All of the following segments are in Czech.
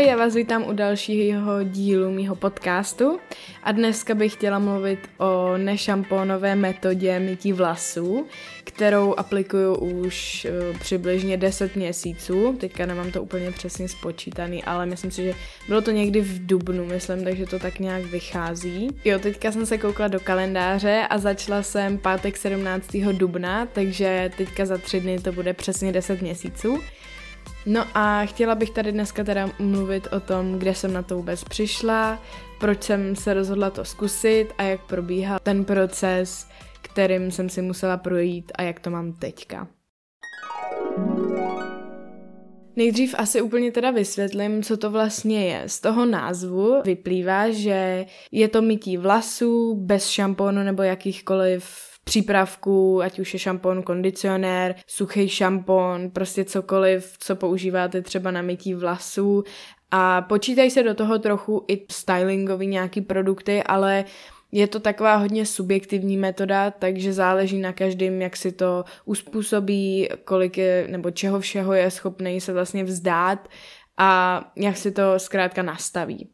Ahoj, já vás vítám u dalšího dílu mýho podcastu a dneska bych chtěla mluvit o nešampónové metodě mytí vlasů, kterou aplikuju už uh, přibližně 10 měsíců, teďka nemám to úplně přesně spočítaný, ale myslím si, že bylo to někdy v dubnu, myslím, takže to tak nějak vychází. Jo, teďka jsem se koukla do kalendáře a začala jsem pátek 17. dubna, takže teďka za tři dny to bude přesně 10 měsíců. No a chtěla bych tady dneska teda mluvit o tom, kde jsem na to vůbec přišla, proč jsem se rozhodla to zkusit a jak probíhá ten proces, kterým jsem si musela projít a jak to mám teďka. Nejdřív asi úplně teda vysvětlím, co to vlastně je. Z toho názvu vyplývá, že je to mytí vlasů bez šampónu nebo jakýchkoliv přípravků, ať už je šampon, kondicionér, suchý šampon, prostě cokoliv, co používáte třeba na mytí vlasů. A počítají se do toho trochu i stylingový nějaký produkty, ale je to taková hodně subjektivní metoda, takže záleží na každém, jak si to uspůsobí, kolik je, nebo čeho všeho je schopný se vlastně vzdát a jak si to zkrátka nastaví.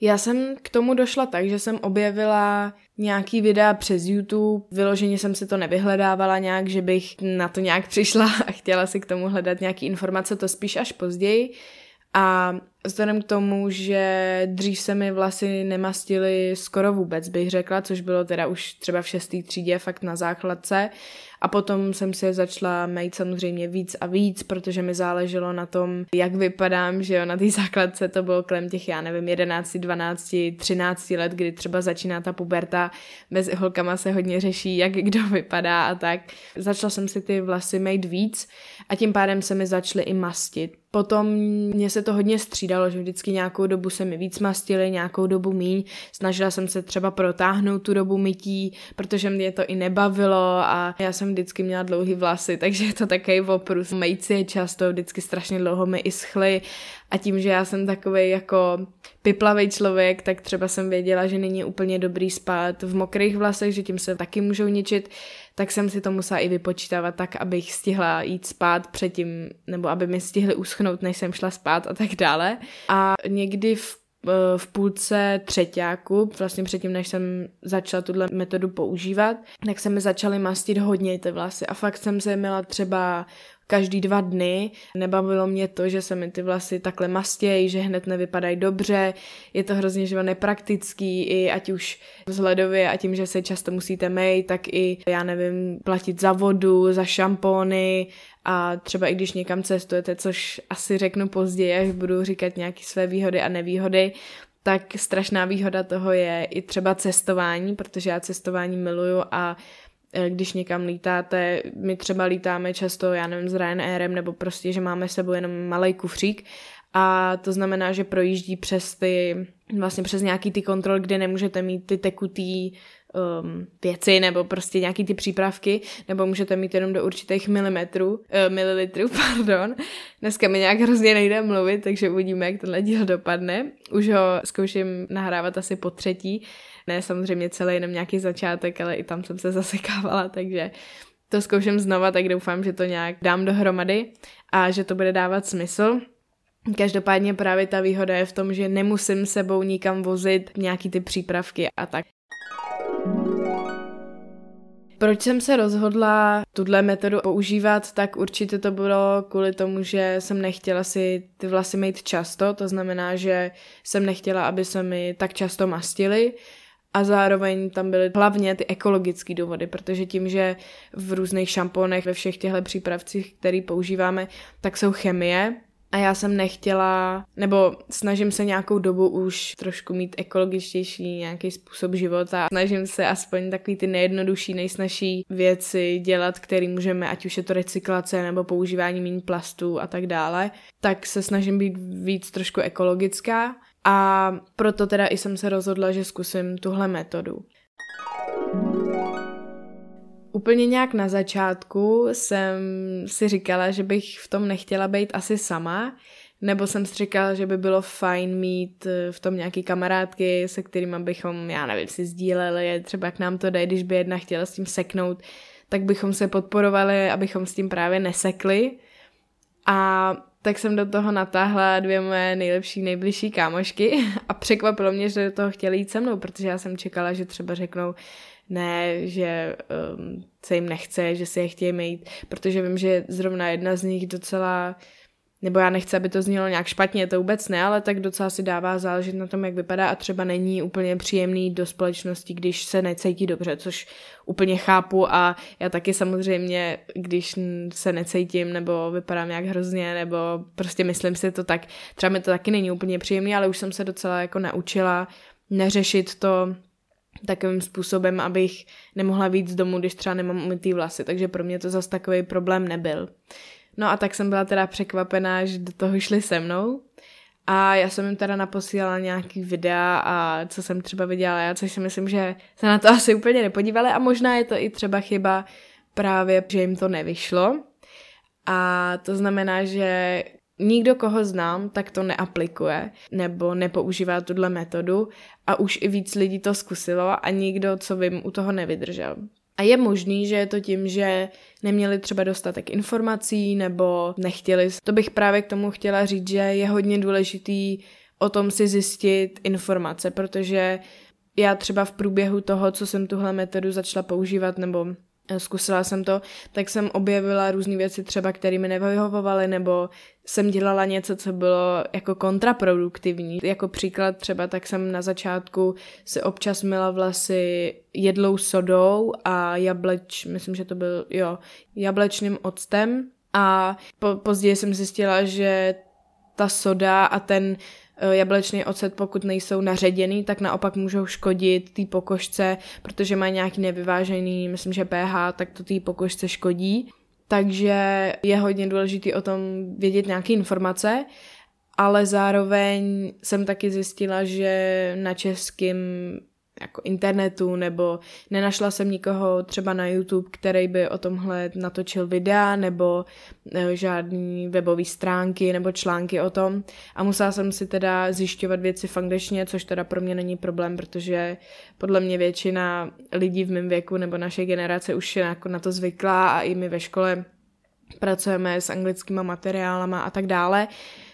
Já jsem k tomu došla tak, že jsem objevila nějaký videa přes YouTube, vyloženě jsem si to nevyhledávala nějak, že bych na to nějak přišla a chtěla si k tomu hledat nějaký informace, to spíš až později. A vzhledem k tomu, že dřív se mi vlasy nemastily skoro vůbec, bych řekla, což bylo teda už třeba v šestý třídě, fakt na základce. A potom jsem si je začala mít samozřejmě víc a víc, protože mi záleželo na tom, jak vypadám, že jo, na té základce to bylo kolem těch, já nevím, 11, 12, 13 let, kdy třeba začíná ta puberta, mezi holkama se hodně řeší, jak kdo vypadá a tak. Začala jsem si ty vlasy mít víc a tím pádem se mi začaly i mastit. Potom mě se to hodně střídalo, že vždycky nějakou dobu se mi víc mastily, nějakou dobu míň. Snažila jsem se třeba protáhnout tu dobu mytí, protože mě to i nebavilo a já jsem vždycky měla dlouhý vlasy, takže je to takový oprus. Mejci je často vždycky strašně dlouho mi i schly a tím, že já jsem takový jako piplavý člověk, tak třeba jsem věděla, že není úplně dobrý spát v mokrých vlasech, že tím se taky můžou ničit, tak jsem si to musela i vypočítávat tak, abych stihla jít spát předtím, nebo aby mi stihli uschnout, než jsem šla spát a tak dále. A někdy v v půlce třetíku, vlastně předtím, než jsem začala tuhle metodu používat, tak se mi začaly mastit hodně ty vlasy. A fakt jsem se měla třeba každý dva dny. Nebavilo mě to, že se mi ty vlasy takhle mastějí, že hned nevypadají dobře. Je to hrozně že nepraktický, i ať už vzhledově a tím, že se často musíte mít, tak i, já nevím, platit za vodu, za šampóny a třeba i když někam cestujete, což asi řeknu později, až budu říkat nějaké své výhody a nevýhody, tak strašná výhoda toho je i třeba cestování, protože já cestování miluju a když někam lítáte, my třeba lítáme často, já nevím, s Ryanairem, nebo prostě, že máme sebou jenom malý kufřík a to znamená, že projíždí přes ty, vlastně přes nějaký ty kontrol, kde nemůžete mít ty tekutý um, věci nebo prostě nějaký ty přípravky, nebo můžete mít jenom do určitých milimetrů, uh, mililitrů, pardon. Dneska mi nějak hrozně nejde mluvit, takže uvidíme, jak tenhle díl dopadne. Už ho zkouším nahrávat asi po třetí, ne samozřejmě celý jenom nějaký začátek, ale i tam jsem se zasekávala, takže to zkouším znova, tak doufám, že to nějak dám dohromady a že to bude dávat smysl. Každopádně právě ta výhoda je v tom, že nemusím sebou nikam vozit nějaký ty přípravky a tak. Proč jsem se rozhodla tuhle metodu používat, tak určitě to bylo kvůli tomu, že jsem nechtěla si ty vlasy mít často, to znamená, že jsem nechtěla, aby se mi tak často mastily a zároveň tam byly hlavně ty ekologické důvody, protože tím, že v různých šamponech, ve všech těchto přípravcích, který používáme, tak jsou chemie, a já jsem nechtěla, nebo snažím se nějakou dobu už trošku mít ekologičtější nějaký způsob života. Snažím se aspoň takový ty nejjednodušší, nejsnažší věci dělat, které můžeme, ať už je to recyklace nebo používání méně plastů a tak dále. Tak se snažím být víc trošku ekologická a proto teda i jsem se rozhodla, že zkusím tuhle metodu. Úplně nějak na začátku jsem si říkala, že bych v tom nechtěla být asi sama, nebo jsem si říkala, že by bylo fajn mít eh, v tom nějaký kamarádky, se kterými bychom, já nevím, si sdíleli, třeba jak nám to jde, když by jedna chtěla s tím seknout, tak bychom se podporovali, abychom s tím právě nesekli. A tak jsem do toho natáhla dvě moje nejlepší, nejbližší kámošky a překvapilo mě, že do toho chtěli jít se mnou, protože já jsem čekala, že třeba řeknou, ne, že um, se jim nechce, že si je chtějí mít, protože vím, že zrovna jedna z nich docela nebo já nechci, aby to znělo nějak špatně, to vůbec ne, ale tak docela si dává záležet na tom, jak vypadá a třeba není úplně příjemný do společnosti, když se necítí dobře, což úplně chápu a já taky samozřejmě, když se necítím nebo vypadám nějak hrozně nebo prostě myslím si to tak, třeba mi to taky není úplně příjemný, ale už jsem se docela jako naučila neřešit to takovým způsobem, abych nemohla víc z domu, když třeba nemám umytý vlasy, takže pro mě to zase takový problém nebyl. No a tak jsem byla teda překvapená, že do toho šli se mnou. A já jsem jim teda naposílala nějaký videa a co jsem třeba viděla já, což si myslím, že se na to asi úplně nepodívali a možná je to i třeba chyba právě, že jim to nevyšlo. A to znamená, že nikdo, koho znám, tak to neaplikuje nebo nepoužívá tuhle metodu a už i víc lidí to zkusilo a nikdo, co vím, u toho nevydržel. A je možný, že je to tím, že neměli třeba dostatek informací nebo nechtěli. To bych právě k tomu chtěla říct, že je hodně důležitý o tom si zjistit informace, protože já třeba v průběhu toho, co jsem tuhle metodu začala používat nebo zkusila jsem to, tak jsem objevila různé věci třeba, které mi nevyhovovaly, nebo jsem dělala něco, co bylo jako kontraproduktivní. Jako příklad třeba, tak jsem na začátku si občas myla vlasy jedlou sodou a jableč, myslím, že to byl, jo, jablečným octem a po, později jsem zjistila, že ta soda a ten Eh, jablečný ocet, pokud nejsou naředěný, tak naopak můžou škodit té pokožce, protože mají nějaký nevyvážený, myslím, že pH, tak to té pokožce škodí. Takže je hodně důležité o tom vědět nějaké informace, ale zároveň jsem taky zjistila, že na českým jako internetu, nebo nenašla jsem nikoho třeba na YouTube, který by o tomhle natočil videa, nebo e, žádný webové stránky, nebo články o tom. A musela jsem si teda zjišťovat věci v angličtině, což teda pro mě není problém, protože podle mě většina lidí v mém věku nebo naše generace už je jako na to zvyklá a i my ve škole pracujeme s anglickými materiálama a tak dále.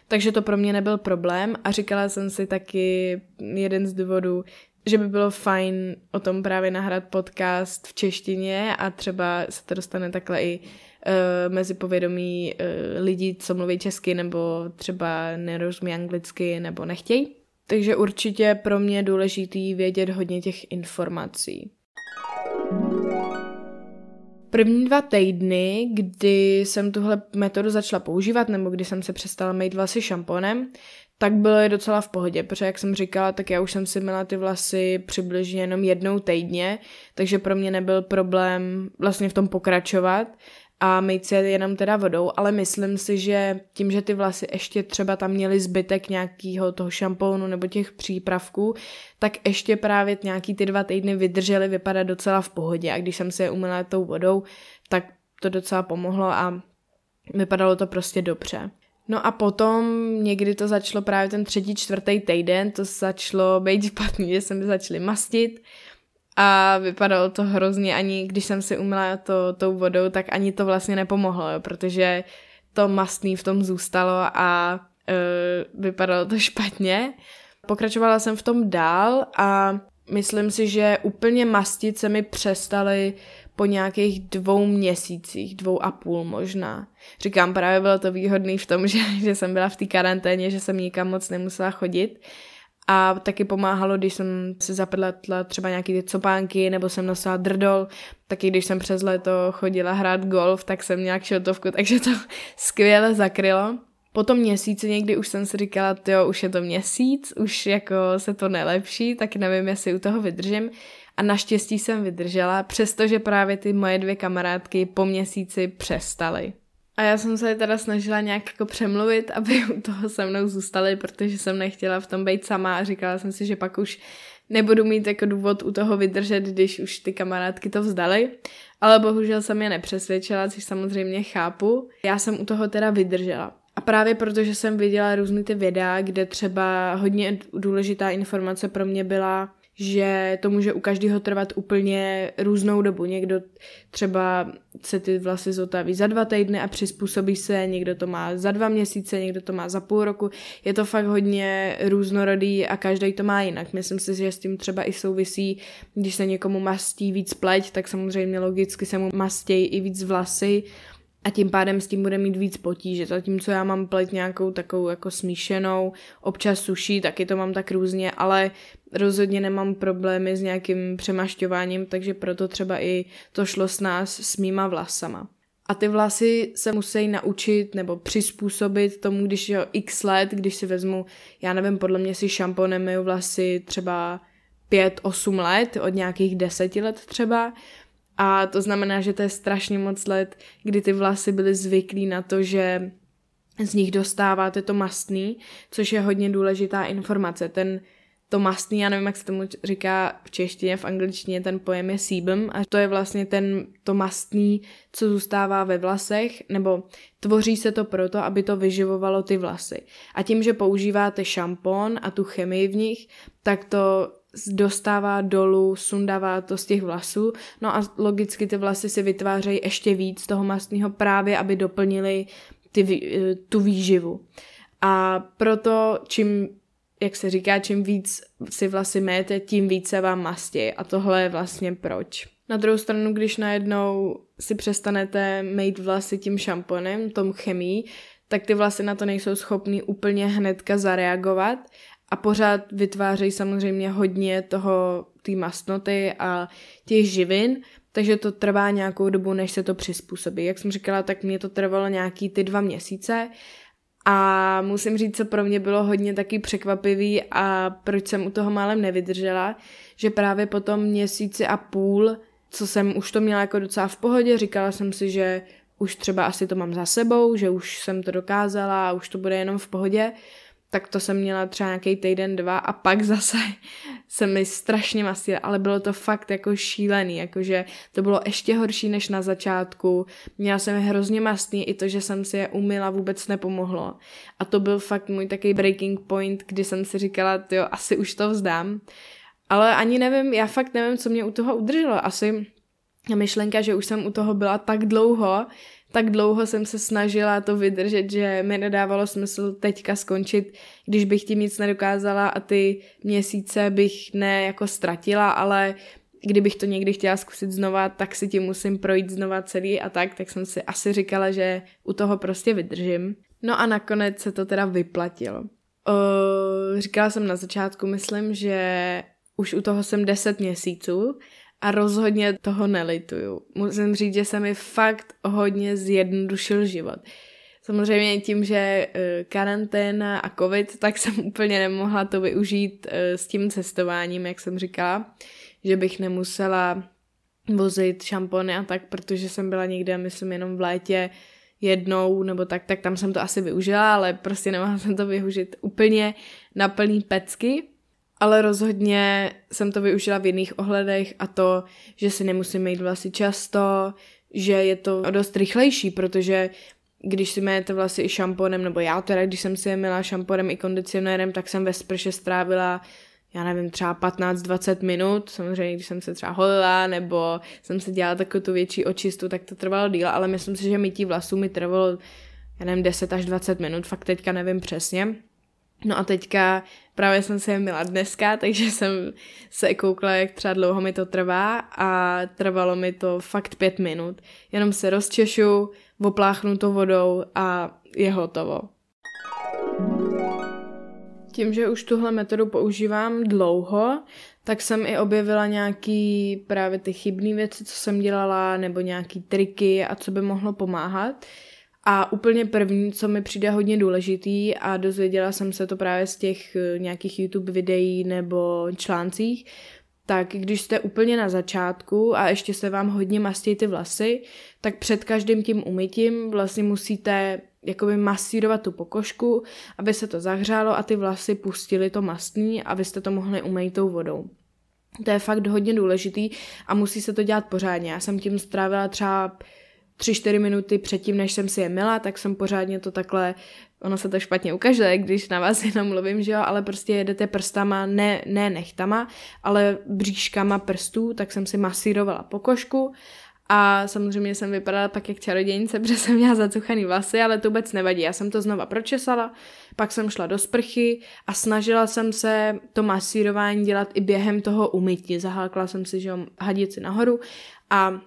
Takže to pro mě nebyl problém a říkala jsem si taky jeden z důvodů, že by bylo fajn o tom právě nahrát podcast v češtině a třeba se to dostane takhle i uh, mezi povědomí uh, lidí, co mluví česky nebo třeba nerozumí anglicky nebo nechtějí. Takže určitě pro mě je důležitý vědět hodně těch informací. První dva týdny, kdy jsem tuhle metodu začala používat, nebo kdy jsem se přestala mít vlasy šamponem, tak bylo je docela v pohodě, protože jak jsem říkala, tak já už jsem si měla ty vlasy přibližně jenom jednou týdně, takže pro mě nebyl problém vlastně v tom pokračovat a mít si je jenom teda vodou, ale myslím si, že tím, že ty vlasy ještě třeba tam měly zbytek nějakého toho šampónu nebo těch přípravků, tak ještě právě nějaký ty dva týdny vydržely vypadat docela v pohodě a když jsem si je umyla tou vodou, tak to docela pomohlo a vypadalo to prostě dobře. No a potom někdy to začalo právě ten třetí, čtvrtý týden, to začalo být špatný, že jsem začali mastit a vypadalo to hrozně, ani když jsem si umila to tou vodou, tak ani to vlastně nepomohlo, jo, protože to mastný v tom zůstalo a uh, vypadalo to špatně. Pokračovala jsem v tom dál a myslím si, že úplně mastit se mi přestaly po nějakých dvou měsících, dvou a půl možná. Říkám, právě bylo to výhodný v tom, že, že jsem byla v té karanténě, že jsem nikam moc nemusela chodit. A taky pomáhalo, když jsem se zapletla třeba nějaký ty copánky, nebo jsem nosila drdol, taky když jsem přes léto chodila hrát golf, tak jsem nějak šotovku, takže to skvěle zakrylo. Po tom měsíci někdy už jsem si říkala, jo, už je to měsíc, už jako se to nelepší, tak nevím, jestli u toho vydržím. A naštěstí jsem vydržela, přestože právě ty moje dvě kamarádky po měsíci přestaly. A já jsem se teda snažila nějak jako přemluvit, aby u toho se mnou zůstaly, protože jsem nechtěla v tom být sama a říkala jsem si, že pak už nebudu mít jako důvod u toho vydržet, když už ty kamarádky to vzdaly. Ale bohužel jsem je nepřesvědčila, což samozřejmě chápu. Já jsem u toho teda vydržela. A právě protože jsem viděla různý ty videa, kde třeba hodně důležitá informace pro mě byla že to může u každého trvat úplně různou dobu. Někdo třeba se ty vlasy zotaví za dva týdny a přizpůsobí se, někdo to má za dva měsíce, někdo to má za půl roku. Je to fakt hodně různorodý a každý to má jinak. Myslím si, že s tím třeba i souvisí, když se někomu mastí víc pleť, tak samozřejmě logicky se mu mastějí i víc vlasy, a tím pádem s tím bude mít víc potíže. Zatímco já mám pleť nějakou takovou jako smíšenou, občas suší, taky to mám tak různě, ale rozhodně nemám problémy s nějakým přemašťováním, takže proto třeba i to šlo s nás s mýma vlasama. A ty vlasy se musí naučit nebo přizpůsobit tomu, když je x let, když si vezmu, já nevím, podle mě si šamponem myju vlasy třeba 5-8 let, od nějakých 10 let třeba, a to znamená, že to je strašně moc let, kdy ty vlasy byly zvyklí na to, že z nich dostáváte to mastný, což je hodně důležitá informace. Ten to mastný, já nevím, jak se tomu říká v češtině, v angličtině ten pojem je sebum a to je vlastně ten, to mastný, co zůstává ve vlasech, nebo tvoří se to proto, aby to vyživovalo ty vlasy. A tím, že používáte šampon a tu chemii v nich, tak to dostává dolů, sundává to z těch vlasů, no a logicky ty vlasy si vytvářejí ještě víc toho mastného právě, aby doplnili ty, tu výživu. A proto čím, jak se říká, čím víc si vlasy méte, tím více vám mastí. A tohle je vlastně proč. Na druhou stranu, když najednou si přestanete mít vlasy tím šamponem, tom chemii, tak ty vlasy na to nejsou schopný úplně hnedka zareagovat a pořád vytvářejí samozřejmě hodně toho, té mastnoty a těch živin, takže to trvá nějakou dobu, než se to přizpůsobí. Jak jsem říkala, tak mě to trvalo nějaký ty dva měsíce a musím říct, co pro mě bylo hodně taky překvapivý a proč jsem u toho málem nevydržela, že právě po tom měsíci a půl, co jsem už to měla jako docela v pohodě, říkala jsem si, že už třeba asi to mám za sebou, že už jsem to dokázala a už to bude jenom v pohodě, tak to jsem měla třeba nějaký týden, dva a pak zase se mi strašně masila, ale bylo to fakt jako šílený, jakože to bylo ještě horší než na začátku. Měla jsem hrozně mastný, i to, že jsem si je umila, vůbec nepomohlo. A to byl fakt můj takový breaking point, kdy jsem si říkala, jo, asi už to vzdám. Ale ani nevím, já fakt nevím, co mě u toho udrželo. Asi myšlenka, že už jsem u toho byla tak dlouho, tak dlouho jsem se snažila to vydržet, že mi nedávalo smysl teďka skončit, když bych tím nic nedokázala a ty měsíce bych ne jako ztratila, ale kdybych to někdy chtěla zkusit znova, tak si tím musím projít znova celý a tak, tak jsem si asi říkala, že u toho prostě vydržím. No a nakonec se to teda vyplatilo. O, říkala jsem na začátku, myslím, že už u toho jsem 10 měsíců a rozhodně toho nelituju. Musím říct, že se mi fakt hodně zjednodušil život. Samozřejmě tím, že e, karanténa a covid, tak jsem úplně nemohla to využít e, s tím cestováním, jak jsem říkala, že bych nemusela vozit šampony a tak, protože jsem byla někde, myslím, jenom v létě jednou nebo tak, tak tam jsem to asi využila, ale prostě nemohla jsem to využít úplně na plný pecky ale rozhodně jsem to využila v jiných ohledech a to, že si nemusím mít vlasy často, že je to dost rychlejší, protože když si mějete vlasy i šamponem, nebo já teda, když jsem si je měla šamponem i kondicionérem, tak jsem ve sprše strávila já nevím, třeba 15-20 minut, samozřejmě, když jsem se třeba holila, nebo jsem se dělala takovou tu větší očistu, tak to trvalo díl, ale myslím si, že mytí vlasů mi trvalo, já nevím, 10 až 20 minut, fakt teďka nevím přesně. No a teďka právě jsem se měla dneska, takže jsem se koukla, jak třeba dlouho mi to trvá a trvalo mi to fakt pět minut. Jenom se rozčešu, opláchnu to vodou a je hotovo. Tím, že už tuhle metodu používám dlouho, tak jsem i objevila nějaký právě ty chybné věci, co jsem dělala, nebo nějaký triky a co by mohlo pomáhat. A úplně první, co mi přijde hodně důležitý a dozvěděla jsem se to právě z těch eh, nějakých YouTube videí nebo článcích, tak když jste úplně na začátku a ještě se vám hodně mastí ty vlasy, tak před každým tím umytím vlastně musíte jakoby masírovat tu pokožku, aby se to zahřálo a ty vlasy pustily to mastní, abyste to mohli umýt tou vodou. To je fakt hodně důležitý a musí se to dělat pořádně. Já jsem tím strávila třeba 3-4 minuty předtím, než jsem si je mila, tak jsem pořádně to takhle, ono se to špatně ukáže, když na vás jenom mluvím, že jo, ale prostě jedete prstama, ne, ne nechtama, ale bříškama prstů, tak jsem si masírovala pokožku a samozřejmě jsem vypadala tak jak čarodějnice, protože jsem měla zacuchaný vlasy, ale to vůbec nevadí. Já jsem to znova pročesala, pak jsem šla do sprchy a snažila jsem se to masírování dělat i během toho umytí. Zahákla jsem si, že hadici nahoru a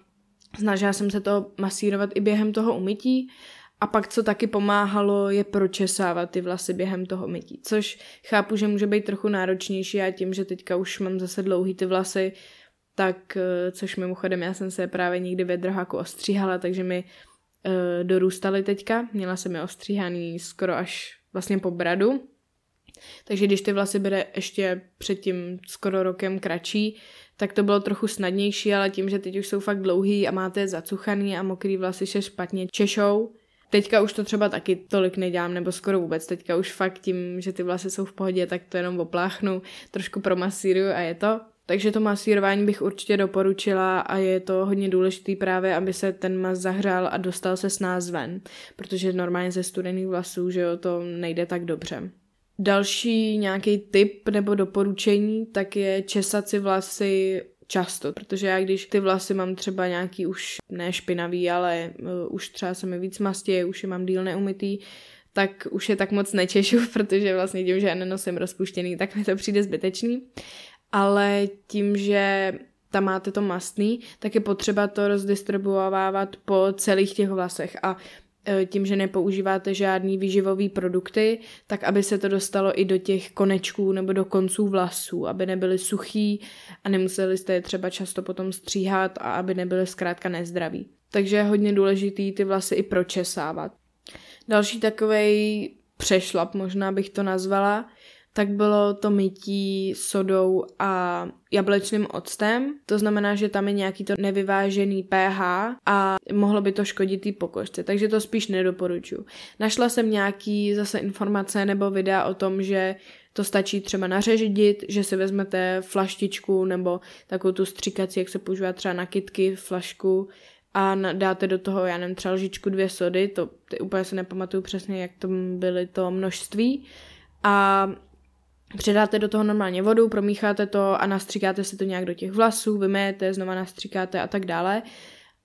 snažila jsem se to masírovat i během toho umytí. A pak, co taky pomáhalo, je pročesávat ty vlasy během toho mytí, což chápu, že může být trochu náročnější a tím, že teďka už mám zase dlouhý ty vlasy, tak, eh, což mimochodem já jsem se právě někdy ve drháku ostříhala, takže mi uh, dorůstaly teďka. Měla jsem je ostříhaný skoro až vlastně po bradu. Takže když ty vlasy byly ještě předtím skoro rokem kratší, tak to bylo trochu snadnější, ale tím, že teď už jsou fakt dlouhý a máte zacuchaný a mokrý vlasy se špatně češou, Teďka už to třeba taky tolik nedělám, nebo skoro vůbec. Teďka už fakt tím, že ty vlasy jsou v pohodě, tak to jenom opláchnu, trošku promasíruju a je to. Takže to masírování bych určitě doporučila a je to hodně důležitý právě, aby se ten mas zahřál a dostal se s nás ven, protože normálně ze studených vlasů, že jo, to nejde tak dobře. Další nějaký tip nebo doporučení, tak je česat si vlasy často, protože já když ty vlasy mám třeba nějaký už ne špinavý, ale uh, už třeba se mi víc mastě, už je mám díl neumytý, tak už je tak moc nečešu, protože vlastně tím, že já nenosím rozpuštěný, tak mi to přijde zbytečný. Ale tím, že tam máte to mastný, tak je potřeba to rozdistribuovávat po celých těch vlasech. A tím, že nepoužíváte žádný výživový produkty, tak aby se to dostalo i do těch konečků nebo do konců vlasů, aby nebyly suchý a nemuseli jste je třeba často potom stříhat a aby nebyly zkrátka nezdraví. Takže je hodně důležitý ty vlasy i pročesávat. Další takový přešlap, možná bych to nazvala, tak bylo to mytí sodou a jablečným octem. To znamená, že tam je nějaký to nevyvážený pH a mohlo by to škodit té pokožce, takže to spíš nedoporučuji. Našla jsem nějaký zase informace nebo videa o tom, že to stačí třeba nařežit, že si vezmete flaštičku nebo takovou tu stříkací, jak se používá třeba na kitky, flašku a dáte do toho, já nevím, třeba lžičku dvě sody, to ty úplně se nepamatuju přesně, jak to byly to množství. A Předáte do toho normálně vodu, promícháte to a nastříkáte si to nějak do těch vlasů, vymejete, znova nastříkáte a tak dále.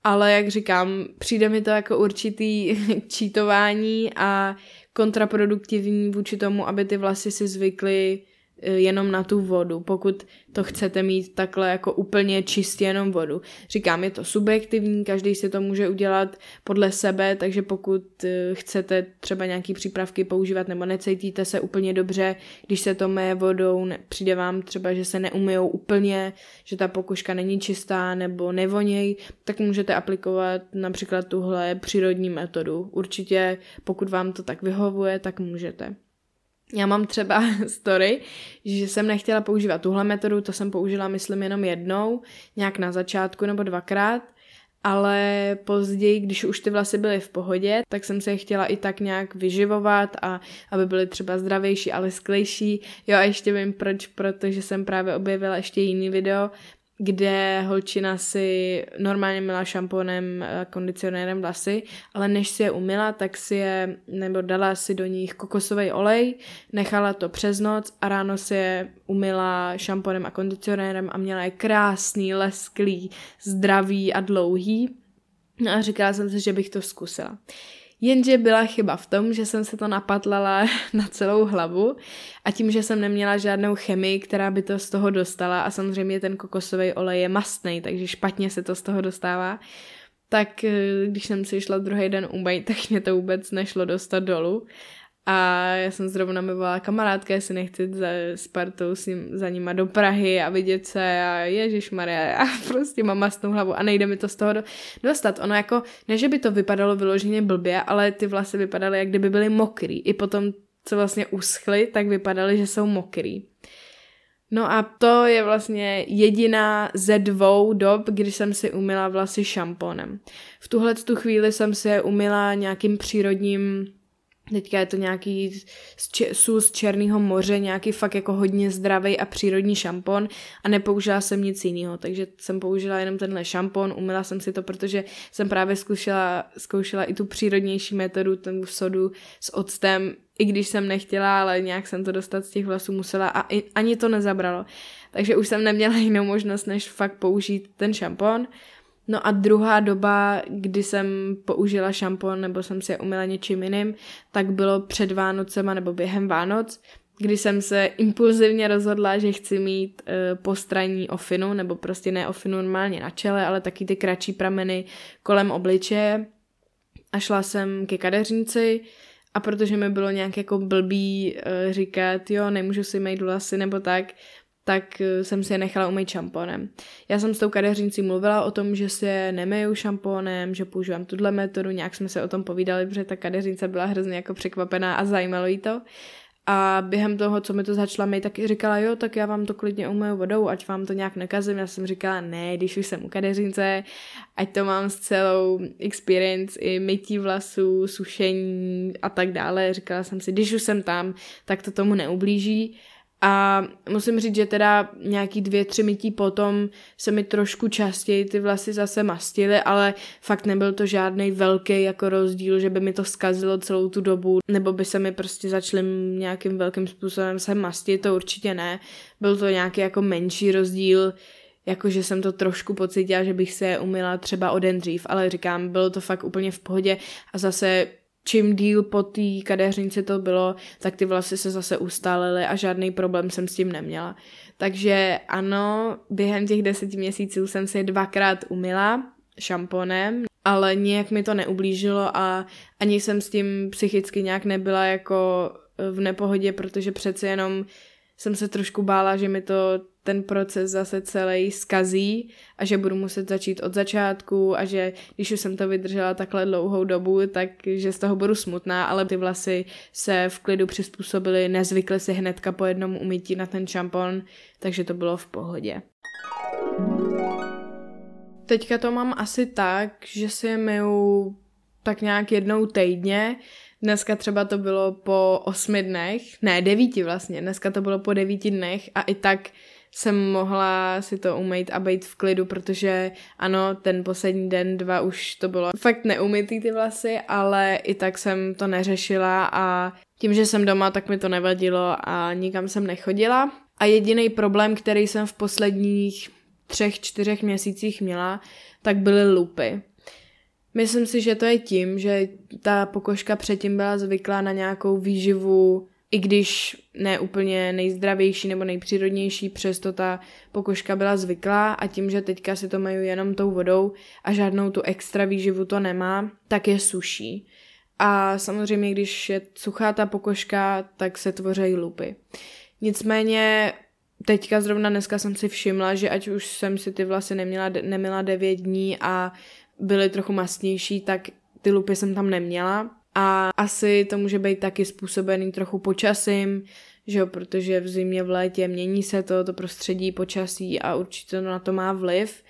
Ale jak říkám, přijde mi to jako určitý čítování a kontraproduktivní vůči tomu, aby ty vlasy si zvykly jenom na tu vodu, pokud to chcete mít takhle jako úplně čistě jenom vodu. Říkám, je to subjektivní, každý si to může udělat podle sebe, takže pokud eh, chcete třeba nějaký přípravky používat nebo necítíte se úplně dobře, když se to meje vodou, ne, přijde vám třeba, že se neumyjou úplně, že ta pokožka není čistá nebo nevoněj, tak můžete aplikovat například tuhle přírodní metodu. Určitě, pokud vám to tak vyhovuje, tak můžete. Já mám třeba story, že jsem nechtěla používat tuhle metodu, to jsem použila, myslím, jenom jednou, nějak na začátku nebo dvakrát, ale později, když už ty vlasy byly v pohodě, tak jsem se je chtěla i tak nějak vyživovat a aby byly třeba zdravější, ale sklejší. Jo a ještě vím proč, protože jsem právě objevila ještě jiný video, kde holčina si normálně měla šamponem, kondicionérem vlasy, ale než si je umila, tak si je, nebo dala si do nich kokosový olej, nechala to přes noc a ráno si je umila šamponem a kondicionérem a měla je krásný, lesklý, zdravý a dlouhý. No a říkala jsem si, že bych to zkusila. Jenže byla chyba v tom, že jsem se to napatlala na celou hlavu a tím, že jsem neměla žádnou chemii, která by to z toho dostala a samozřejmě ten kokosový olej je mastný, takže špatně se to z toho dostává, tak eh, když jsem si šla druhý den umýt, tak mě to vůbec nešlo dostat dolů a já jsem zrovna mi volala kamarádka, jestli nechci za Spartou s ním, za nima do Prahy a vidět se a Ježíš Maria, a prostě mám masnou hlavu a nejde mi to z toho do, dostat. Ono jako, ne, že by to vypadalo vyloženě blbě, ale ty vlasy vypadaly, jak kdyby byly mokrý. I potom, co vlastně uschly, tak vypadaly, že jsou mokrý. No a to je vlastně jediná ze dvou dob, kdy jsem si umila vlasy šamponem. V tuhle tu chvíli jsem si je umila nějakým přírodním Teďka je to nějaký sůl z Černého moře, nějaký fakt jako hodně zdravý a přírodní šampon a nepoužila jsem nic jiného, takže jsem použila jenom tenhle šampon, umila jsem si to, protože jsem právě zkoušela, zkoušela i tu přírodnější metodu, ten sodu s octem, i když jsem nechtěla, ale nějak jsem to dostat z těch vlasů musela a i, ani to nezabralo. Takže už jsem neměla jinou možnost, než fakt použít ten šampon. No a druhá doba, kdy jsem použila šampon nebo jsem si je umila něčím jiným, tak bylo před Vánocema nebo během Vánoc, kdy jsem se impulzivně rozhodla, že chci mít e, postraní ofinu, nebo prostě ne ofinu normálně na čele, ale taky ty kratší prameny kolem obličeje. A šla jsem ke kadeřnici a protože mi bylo nějak jako blbý e, říkat, jo, nemůžu si mít vlasy nebo tak, tak eh, jsem si je nechala umýt šamponem. Já jsem s tou kadeřnicí mluvila o tom, že si je nemiju šamponem, že používám tuhle metodu, nějak jsme se o tom povídali, protože ta kadeřnice byla hrozně jako překvapená a zajímalo jí to. A během toho, co mi to začala mít, tak říkala, jo, tak já vám to klidně umyju vodou, ať vám to nějak nekazím. Já jsem říkala, ne, když už jsem u kadeřince, ať to mám s celou experience i mytí vlasů, sušení a tak dále. Říkala jsem si, když už jsem tam, tak to tomu neublíží. A musím říct, že teda nějaký dvě, tři mytí potom se mi trošku častěji ty vlasy zase mastily, ale fakt nebyl to žádný velký jako rozdíl, že by mi to zkazilo celou tu dobu, nebo by se mi prostě začaly nějakým velkým způsobem se mastit, to určitě ne. Byl to nějaký jako menší rozdíl, jakože jsem to trošku pocítila, že bych se umila třeba o den dřív, ale říkám, bylo to fakt úplně v pohodě a zase čím díl po té kadeřnici to bylo, tak ty vlasy se zase ustálily a žádný problém jsem s tím neměla. Takže ano, během těch deseti měsíců jsem si dvakrát umila šamponem, ale nijak mi to neublížilo a ani jsem s tím psychicky nějak nebyla jako v nepohodě, protože přece jenom jsem se trošku bála, že mi to ten proces zase celý skazí a že budu muset začít od začátku a že když už jsem to vydržela takhle dlouhou dobu, tak že z toho budu smutná, ale ty vlasy se v klidu přizpůsobily, nezvykly si hnedka po jednom umytí na ten šampon, takže to bylo v pohodě. Teďka to mám asi tak, že si myju tak nějak jednou týdně, Dneska třeba to bylo po osmi dnech, ne devíti vlastně, dneska to bylo po devíti dnech a i tak jsem mohla si to umýt a být v klidu, protože ano, ten poslední den, dva už to bylo fakt neumytý ty vlasy, ale i tak jsem to neřešila a tím, že jsem doma, tak mi to nevadilo a nikam jsem nechodila. A jediný problém, který jsem v posledních třech, čtyřech měsících měla, tak byly lupy. Myslím si, že to je tím, že ta pokožka předtím byla zvyklá na nějakou výživu, i když ne úplně nejzdravější nebo nejpřírodnější, přesto ta pokožka byla zvyklá a tím, že teďka si to mají jenom tou vodou a žádnou tu extra výživu to nemá, tak je suší. A samozřejmě, když je suchá ta pokožka, tak se tvoří lupy. Nicméně teďka zrovna dneska jsem si všimla, že ať už jsem si ty vlasy neměla, neměla 9 dní a byly trochu mastnější, tak ty lupy jsem tam neměla. A asi to může být taky způsobený trochu počasím, že jo, protože v zimě, v létě mění se to, to prostředí, počasí a určitě to na to má vliv,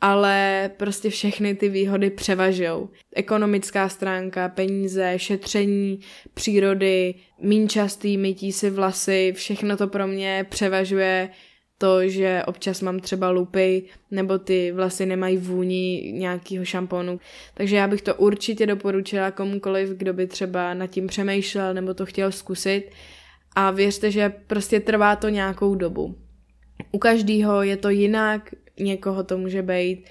ale prostě všechny ty výhody převažou. Ekonomická stránka, peníze, šetření, přírody, mín častý mytí si vlasy, všechno to pro mě převažuje to, že občas mám třeba lupy, nebo ty vlasy nemají vůni nějakého šamponu. Takže já bych to určitě doporučila komukoliv, kdo by třeba nad tím přemýšlel nebo to chtěl zkusit. A věřte, že prostě trvá to nějakou dobu. U každého je to jinak, někoho to může být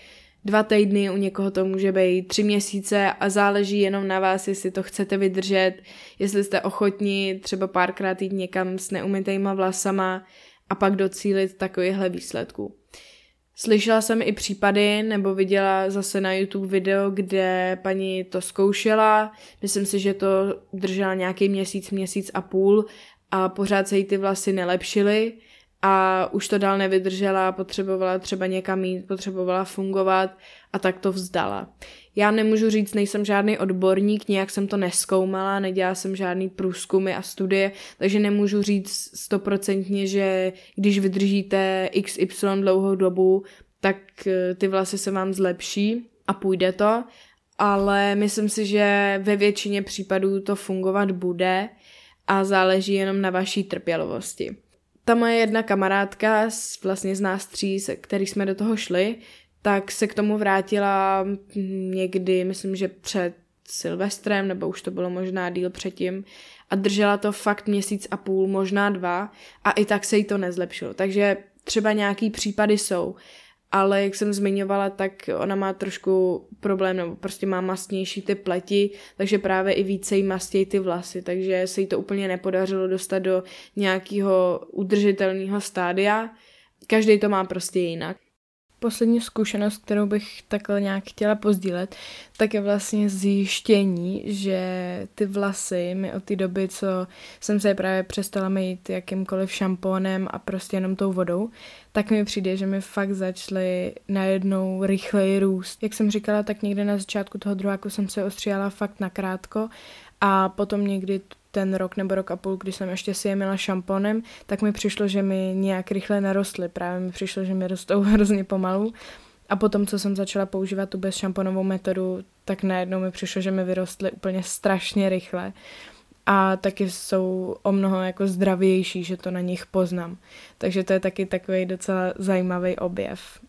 dva týdny, u někoho to může být tři měsíce a záleží jenom na vás, jestli to chcete vydržet, jestli jste ochotní třeba párkrát jít někam s neumytejma vlasama, a pak docílit takovýchhle výsledků. Slyšela jsem i případy, nebo viděla zase na YouTube video, kde paní to zkoušela. Myslím si, že to držela nějaký měsíc, měsíc a půl a pořád se jí ty vlasy nelepšily a už to dál nevydržela, potřebovala třeba někam jít, potřebovala fungovat a tak to vzdala. Já nemůžu říct, nejsem žádný odborník, nějak jsem to neskoumala, nedělala jsem žádný průzkumy a studie, takže nemůžu říct stoprocentně, že když vydržíte XY dlouhou dobu, tak eh, ty vlasy se vám zlepší a půjde to, ale myslím si, že ve většině případů to fungovat bude a záleží jenom na vaší trpělivosti. Ta moje jedna kamarádka, vlastně z nás tří, se který jsme do toho šli, tak se k tomu vrátila někdy, myslím, že před Silvestrem, nebo už to bylo možná díl předtím, a držela to fakt měsíc a půl, možná dva, a i tak se jí to nezlepšilo. Takže třeba nějaký případy jsou, ale jak jsem zmiňovala, tak ona má trošku problém, nebo prostě má mastnější ty pleti, takže právě i více jí mastějí ty vlasy, takže se jí to úplně nepodařilo dostat do nějakého udržitelného stádia. Každý to má prostě jinak. Poslední zkušenost, kterou bych takhle nějak chtěla pozdílet, tak je vlastně zjištění, že ty vlasy mi od té doby, co jsem se právě přestala mít jakýmkoliv šampónem a prostě jenom tou vodou, tak mi přijde, že mi fakt začaly najednou rychleji růst. Jak jsem říkala, tak někde na začátku toho druháku jsem se ostříhala fakt nakrátko a potom někdy ten rok nebo rok a půl, když jsem ještě si je měla šamponem, tak mi přišlo, že mi nějak rychle narostly. Právě mi přišlo, že mi rostou hrozně pomalu. A potom, co jsem začala používat tu bezšamponovou metodu, tak najednou mi přišlo, že mi vyrostly úplně strašně rychle. A taky jsou o mnoho jako zdravější, že to na nich poznám. Takže to je taky takový docela zajímavý objev.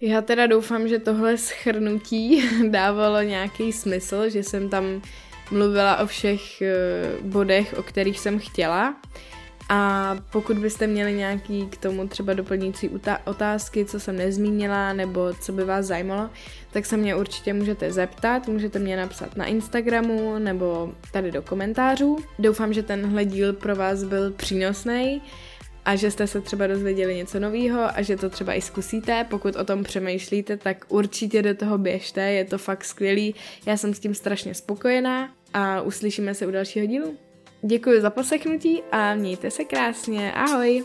Já teda doufám, že tohle schrnutí dávalo nějaký smysl, že jsem tam mluvila o všech eh, bodech, o kterých jsem chtěla. A pokud byste měli nějaký k tomu třeba doplňující otázky, co jsem nezmínila, nebo co by vás zajímalo, tak se mě určitě můžete zeptat, můžete mě napsat na Instagramu nebo tady do komentářů. Doufám, že tenhle díl pro vás byl přínosný a že jste se třeba dozvěděli něco nového a že to třeba i zkusíte. Pokud o tom přemýšlíte, tak určitě do toho běžte, je to fakt skvělý. Já jsem s tím strašně spokojená a uslyšíme se u dalšího dílu. Děkuji za poslechnutí a mějte se krásně. Ahoj!